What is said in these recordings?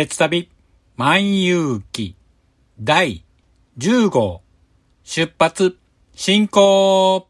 鉄旅万有記第10号出発進行。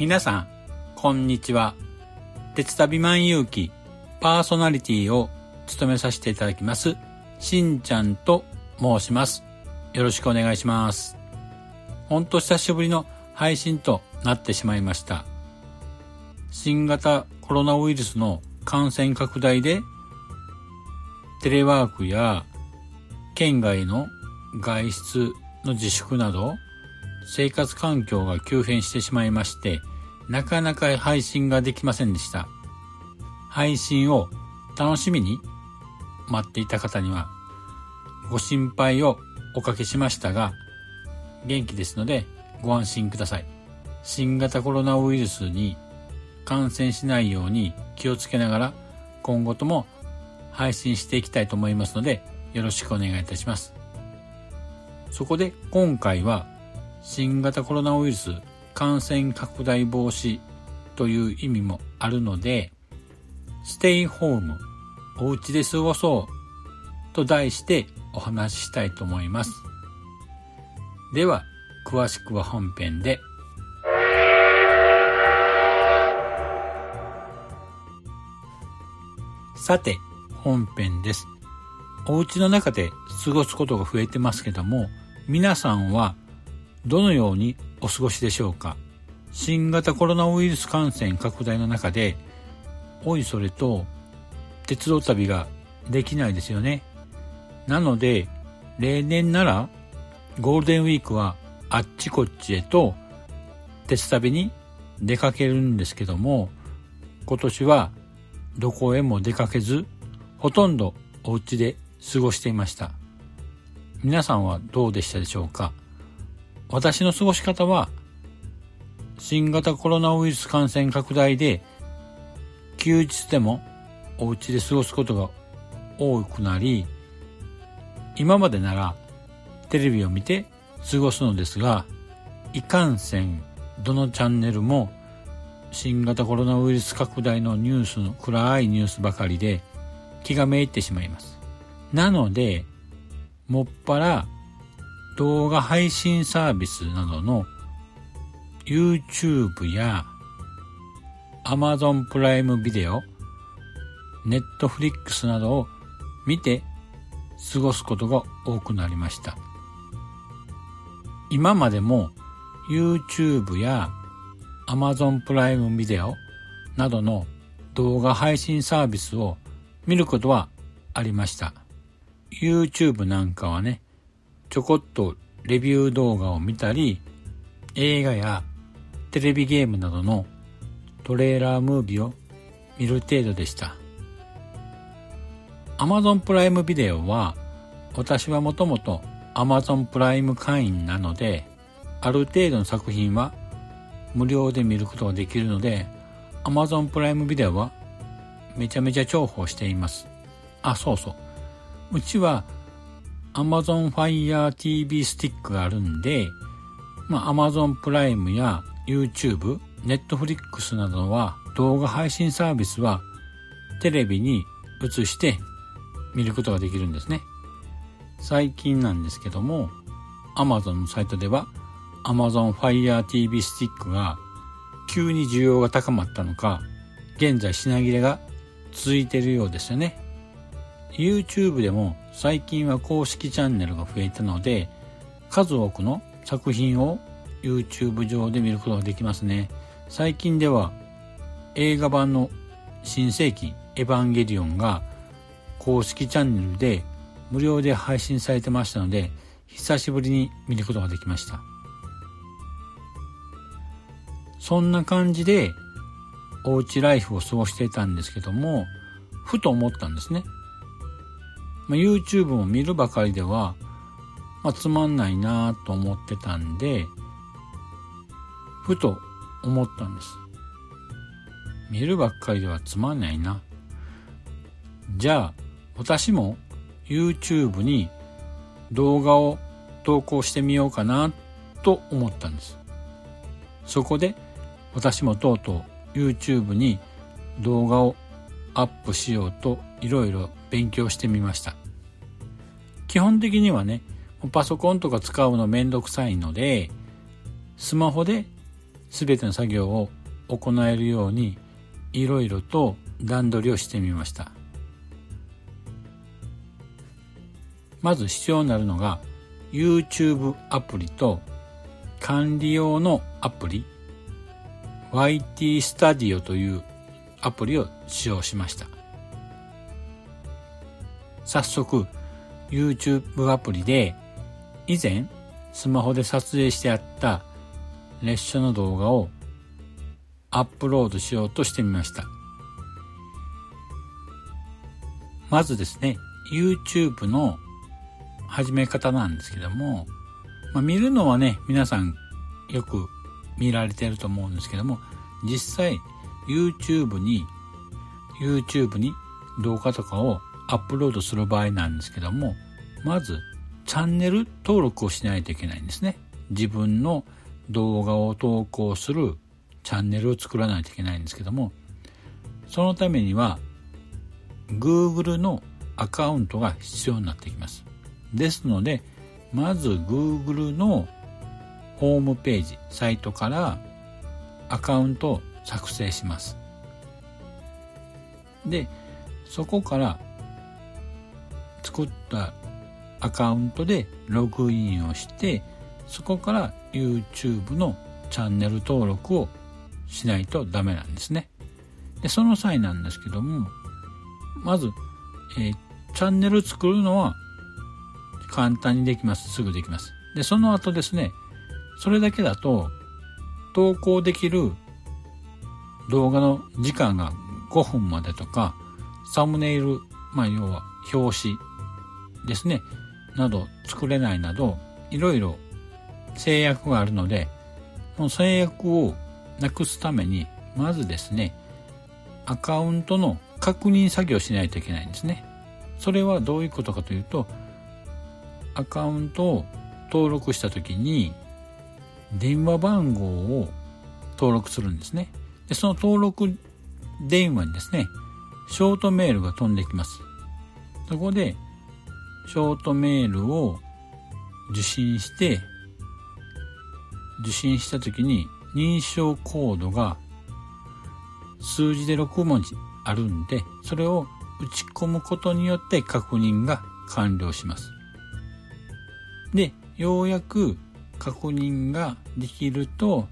皆さん、こんにちは。鉄旅万有記パーソナリティを務めさせていただきます、しんちゃんと申します。よろしくお願いします。ほんと久しぶりの配信となってしまいました。新型コロナウイルスの感染拡大で、テレワークや県外の外出の自粛など、生活環境が急変してしまいまして、なかなか配信ができませんでした。配信を楽しみに待っていた方にはご心配をおかけしましたが、元気ですのでご安心ください。新型コロナウイルスに感染しないように気をつけながら今後とも配信していきたいと思いますのでよろしくお願いいたします。そこで今回は新型コロナウイルス感染拡大防止という意味もあるので、ステイホーム、お家で過ごそうと題してお話ししたいと思います。では、詳しくは本編で。さて、本編です。お家の中で過ごすことが増えてますけども、皆さんはどのようにお過ごしでしょうか？新型コロナウイルス感染拡大の中で、おいそれと鉄道旅ができないですよね。なので、例年ならゴールデンウィークはあっちこっちへと鉄旅に出かけるんですけども、今年はどこへも出かけず、ほとんどお家で過ごしていました。皆さんはどうでしたでしょうか？私の過ごし方は、新型コロナウイルス感染拡大で、休日でもお家で過ごすことが多くなり、今までならテレビを見て過ごすのですが、いかんせんどのチャンネルも新型コロナウイルス拡大のニュースの暗いニュースばかりで気がめいってしまいます。なので、もっぱら動画配信サービスなどの YouTube や Amazon プライムビデオ、Netflix などを見て過ごすことが多くなりました。今までも YouTube や Amazon プライムビデオなどの動画配信サービスを見ることはありました。YouTube なんかはね、ちょこっとレビュー動画を見たり、映画やテレビゲームなどのトレーラームービーを見る程度でした。Amazon プライムビデオは私はもともと Amazon プライム会員なのである程度の作品は無料で見ることができるので Amazon プライムビデオはめちゃめちゃ重宝しています。あ、そうそう。うちは Amazon Fire TV スティックがあるんで、まあ、Amazon プライムや YouTube、Netflix などは動画配信サービスはテレビに映して見ることができるんですね。最近なんですけども、Amazon のサイトでは Amazon Fire TV スティックが急に需要が高まったのか、現在品切れが続いているようですよね。YouTube でも最近は公式チャンネルが増えたので、数多くの作品を YouTube 上で見ることができますね。最近では映画版の新世紀エヴァンゲリオンが公式チャンネルで無料で配信されてましたので、久しぶりに見ることができました。そんな感じで、おうちライフを過ごしていたんですけども、ふと思ったんですね。まあ、YouTube を見るばかりでは、まあ、つまんないなと思ってたんで、ふと思ったんです。見るばっかりではつまんないな。じゃあ、私も YouTube に動画を投稿してみようかなと思ったんです。そこで私もとうとう YouTube に動画をアップしようといろいろ勉強してみました。基本的にはね、パソコンとか使うのめんどくさいので、スマホで全ての作業を行えるようにいろいろと段取りをしてみました。まず必要になるのが YouTube アプリと管理用のアプリ YT Studio というアプリを使用しました。早速 YouTube アプリで以前スマホで撮影してあった列車の動画をアップロードしようとしてみました。まずですね、YouTube の始め方なんですけども、まあ、見るのはね、皆さんよく見られてると思うんですけども、実際 YouTube に、YouTube に動画とかをアップロードする場合なんですけども、まずチャンネル登録をしないといけないんですね。自分の動画を投稿するチャンネルを作らないといけないんですけども、そのためには Google のアカウントが必要になってきます。ですので、まず Google のホームページ、サイトからアカウントを作成します。で、そこから作ったアカウントでログインをして、そこから YouTube のチャンネル登録をしないとダメなんですね。で、その際なんですけども、まず、えー、チャンネル作るのは簡単にできます。すぐできます。で、その後ですね、それだけだと、投稿できる動画の時間が5分までとか、サムネイル、まあ要は表紙ですね、など作れないなど、いろいろ制約があるので、この制約をなくすために、まずですね、アカウントの確認作業しないといけないんですね。それはどういうことかというと、アカウントを登録した時に電話番号を登録するんですね。でその登録電話にですね、ショートメールが飛んできます。そこで、ショートメールを受信して、受信した時に認証コードが数字で6文字あるんで、それを打ち込むことによって確認が完了します。で、ようやく確認ができると、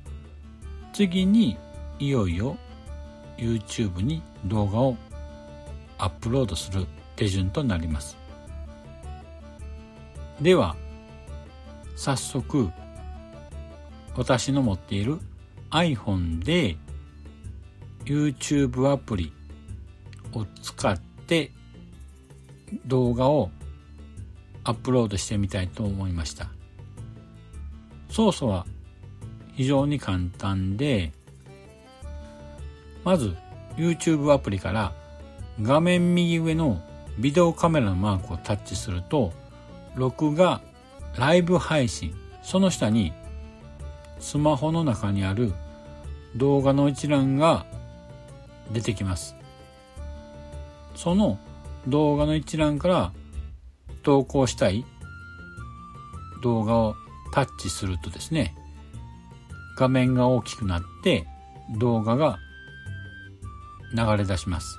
次にいよいよ YouTube に動画をアップロードする手順となります。では、早速、私の持っている iPhone で YouTube アプリを使って動画をアップロードしてみたいと思いました。操作は非常に簡単で、まず YouTube アプリから画面右上のビデオカメラのマークをタッチすると、録画、ライブ配信、その下にスマホの中にある動画の一覧が出てきます。その動画の一覧から投稿したい動画をタッチするとですね、画面が大きくなって動画が流れ出します。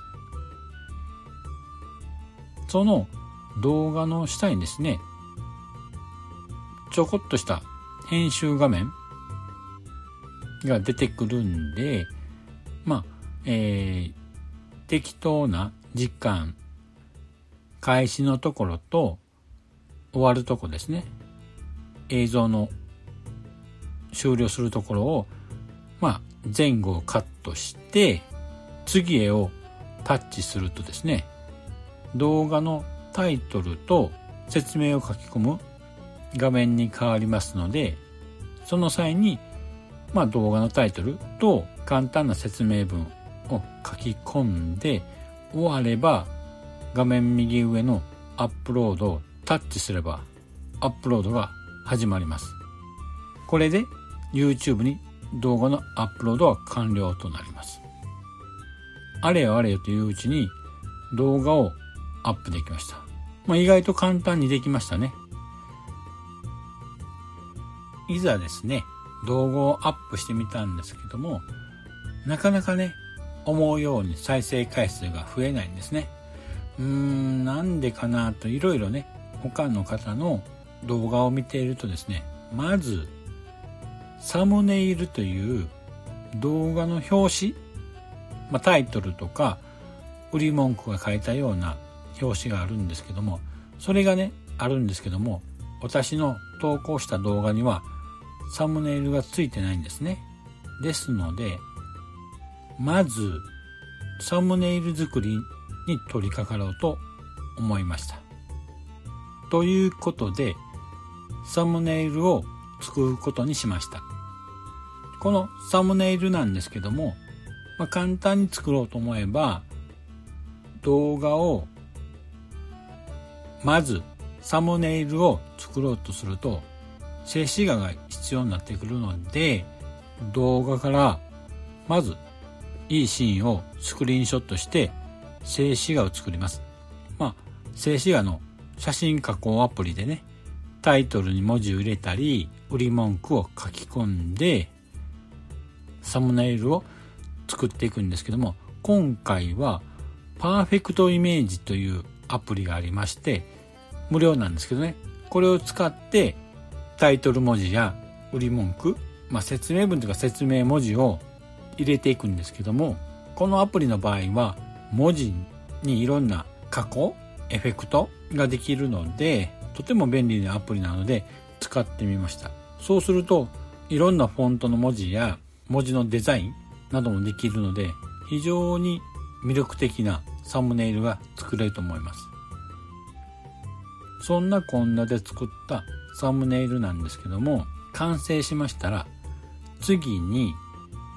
その動画の下にですね、ちょこっとした編集画面が出てくるんで、まあ、えー、適当な時間、開始のところと終わるとこですね。映像の終了するところを、まあ、前後をカットして、次へをタッチするとですね、動画のタイトルと説明を書き込む画面に変わりますので、その際に、まあ、動画のタイトルと簡単な説明文を書き込んで終われば画面右上のアップロードをタッチすればアップロードが始まります。これで YouTube に動画のアップロードは完了となります。あれよあれよといううちに動画をアップできました。まあ、意外と簡単にできましたね。いざですね、動画をアップしてみたんですけども、なかなかね、思うように再生回数が増えないんですね。うーん、なんでかなといろいろね、他の方の動画を見ているとですね、まず、サムネイルという動画の表紙、まあ、タイトルとか売り文句が書いたような表紙があるんですけども、それがね、あるんですけども、私の投稿した動画にはサムネイルがついてないんですね。ですので、まず、サムネイル作りに取り掛かろうと思いました。ということで、サムネイルを作ることにしました。このサムネイルなんですけども、まあ、簡単に作ろうと思えば、動画をまずサムネイルを作ろうとすると静止画が必要になってくるので動画からまずいいシーンをスクリーンショットして静止画を作ります。まあ静止画の写真加工アプリでねタイトルに文字を入れたり売り文句を書き込んでサムネイルを作っていくんですけども今回はパーフェクトイメージというアプリがありまして、無料なんですけどね、これを使ってタイトル文字や売り文句、まあ、説明文というか説明文字を入れていくんですけども、このアプリの場合は文字にいろんな加工、エフェクトができるので、とても便利なアプリなので使ってみました。そうすると、いろんなフォントの文字や文字のデザインなどもできるので、非常に魅力的なサムネイルが作れると思います。そんなこんなで作ったサムネイルなんですけども、完成しましたら、次に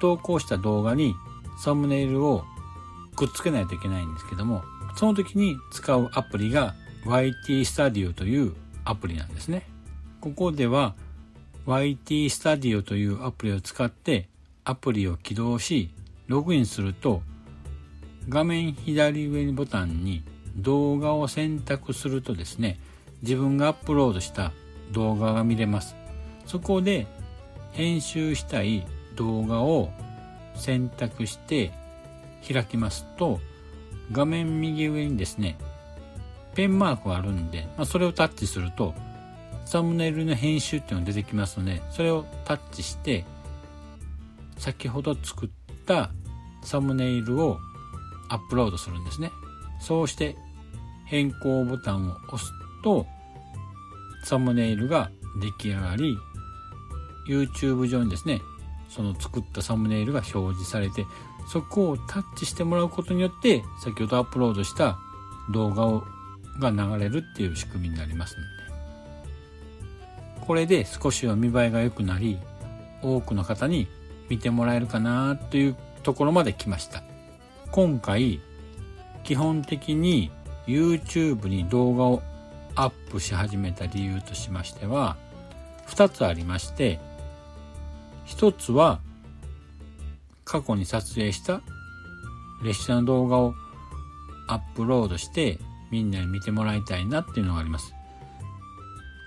投稿した動画にサムネイルをくっつけないといけないんですけども、その時に使うアプリが YT Studio というアプリなんですね。ここでは YT Studio というアプリを使ってアプリを起動し、ログインすると画面左上ボタンに動画を選択するとですね、自分がアップロードした動画が見れます。そこで編集したい動画を選択して開きますと、画面右上にですね、ペンマークがあるんで、まあ、それをタッチすると、サムネイルの編集っていうのが出てきますので、それをタッチして、先ほど作ったサムネイルをアップロードするんですね。そうして変更ボタンを押すとサムネイルが出来上がり YouTube 上にですねその作ったサムネイルが表示されてそこをタッチしてもらうことによって先ほどアップロードした動画をが流れるっていう仕組みになりますのでこれで少しは見栄えが良くなり多くの方に見てもらえるかなというところまで来ました。今回、基本的に YouTube に動画をアップし始めた理由としましては、二つありまして、一つは過去に撮影した列車の動画をアップロードしてみんなに見てもらいたいなっていうのがあります。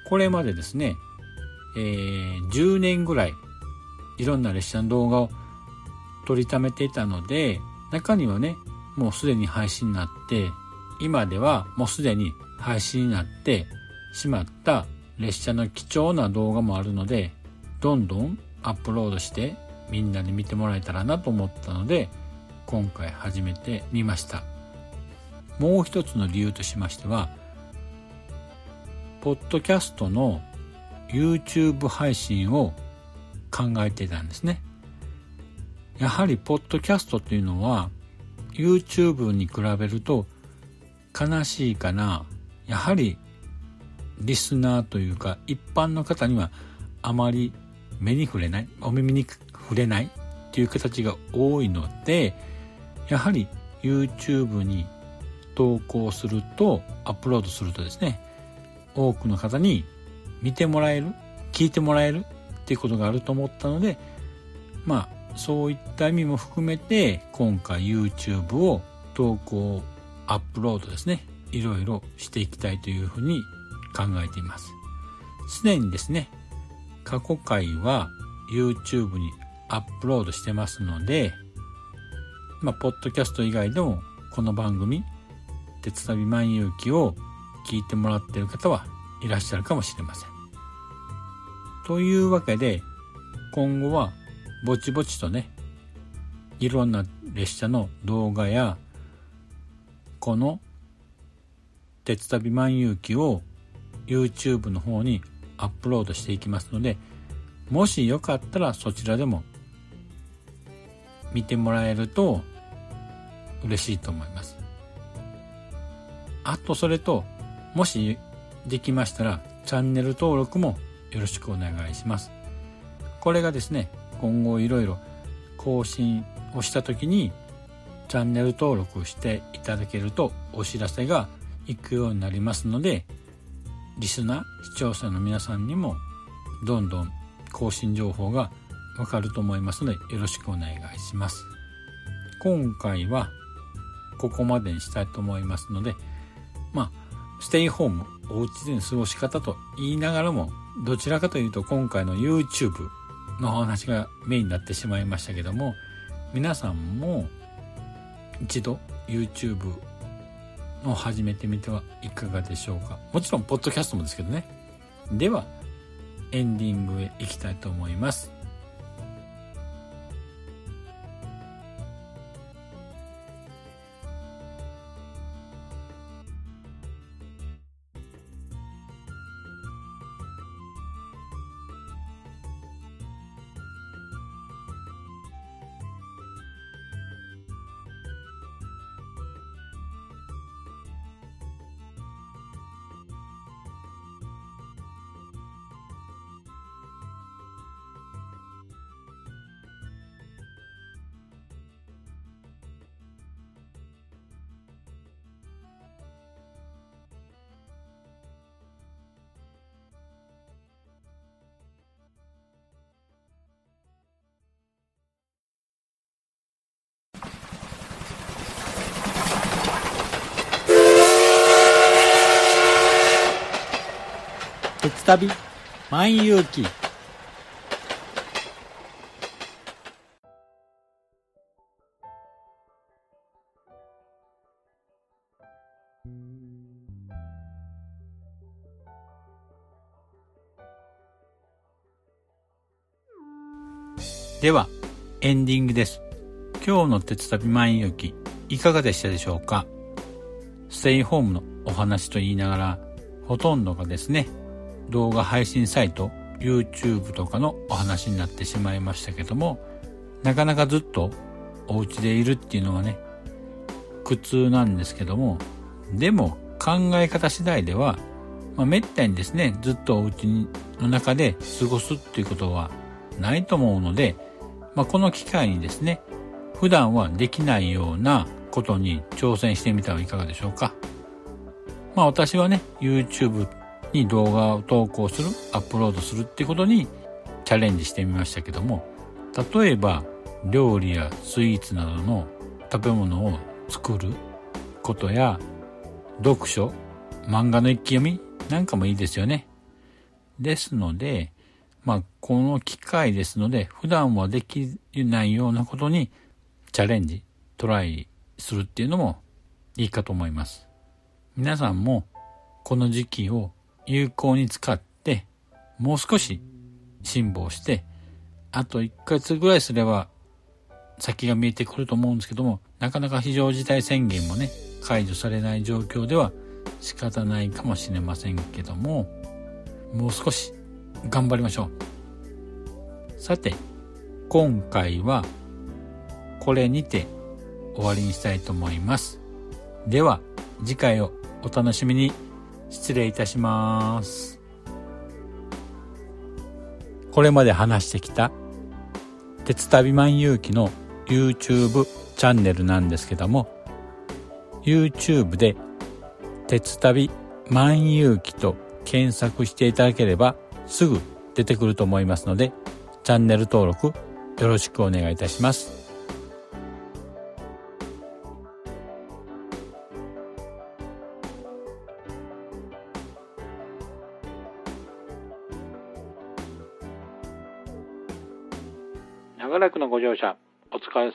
これまでですね、えー、10年ぐらいいろんな列車の動画を撮りためていたので、中にはね、もうすでに配信になって、今ではもうすでに配信になってしまった列車の貴重な動画もあるので、どんどんアップロードしてみんなに見てもらえたらなと思ったので、今回始めてみました。もう一つの理由としましては、ポッドキャストの YouTube 配信を考えていたんですね。やはり、ポッドキャストっていうのは、YouTube に比べると悲しいかな。やはり、リスナーというか、一般の方にはあまり目に触れない、お耳に触れないっていう形が多いので、やはり YouTube に投稿すると、アップロードするとですね、多くの方に見てもらえる、聞いてもらえるっていうことがあると思ったので、まあ、そういった意味も含めて、今回 YouTube を投稿、アップロードですね、いろいろしていきたいというふうに考えています。すでにですね、過去回は YouTube にアップロードしてますので、まあ、ポッドキャスト以外でもこの番組、鉄旅万有記を聞いてもらっている方はいらっしゃるかもしれません。というわけで、今後はぼちぼちとね、いろんな列車の動画や、この鉄旅万有記を YouTube の方にアップロードしていきますので、もしよかったらそちらでも見てもらえると嬉しいと思います。あとそれと、もしできましたらチャンネル登録もよろしくお願いします。これがですね、今後いろいろ更新をした時にチャンネル登録していただけるとお知らせが行くようになりますので、リスナー、視聴者の皆さんにもどんどん更新情報がわかると思いますのでよろしくお願いします。今回はここまでにしたいと思いますので、まあ、ステイホーム、おうちでの過ごし方と言いながらも、どちらかというと今回の YouTube の話がメインになってしまいましたけども、皆さんも一度 YouTube を始めてみてはいかがでしょうか。もちろん、ポッドキャストもですけどね。では、エンディングへ行きたいと思います。鉄旅万有記では、エンディングです。今日の鉄旅万有記、いかがでしたでしょうか？ステイホームのお話と言いながら、ほとんどがですね、動画配信サイト、YouTube とかのお話になってしまいましたけども、なかなかずっとお家でいるっていうのはね、苦痛なんですけども、でも考え方次第では、まあ、めったにですね、ずっとお家の中で過ごすっていうことはないと思うので、まあ、この機会にですね、普段はできないようなことに挑戦してみてはいかがでしょうか。まあ私はね、YouTube に動画を投稿する、アップロードするってことにチャレンジしてみましたけども、例えば料理やスイーツなどの食べ物を作ることや、読書、漫画の一気読みなんかもいいですよね。ですので、まあ、この機会ですので、普段はできないようなことにチャレンジ、トライするっていうのもいいかと思います。皆さんもこの時期を有効に使って、もう少し辛抱して、あと1ヶ月ぐらいすれば先が見えてくると思うんですけども、なかなか非常事態宣言もね、解除されない状況では仕方ないかもしれませんけども、もう少し頑張りましょう。さて、今回はこれにて終わりにしたいと思います。では、次回をお楽しみに失礼いたします。これまで話してきた鉄旅万有機の YouTube チャンネルなんですけども YouTube で鉄旅万有機と検索していただければすぐ出てくると思いますのでチャンネル登録よろしくお願いいたします。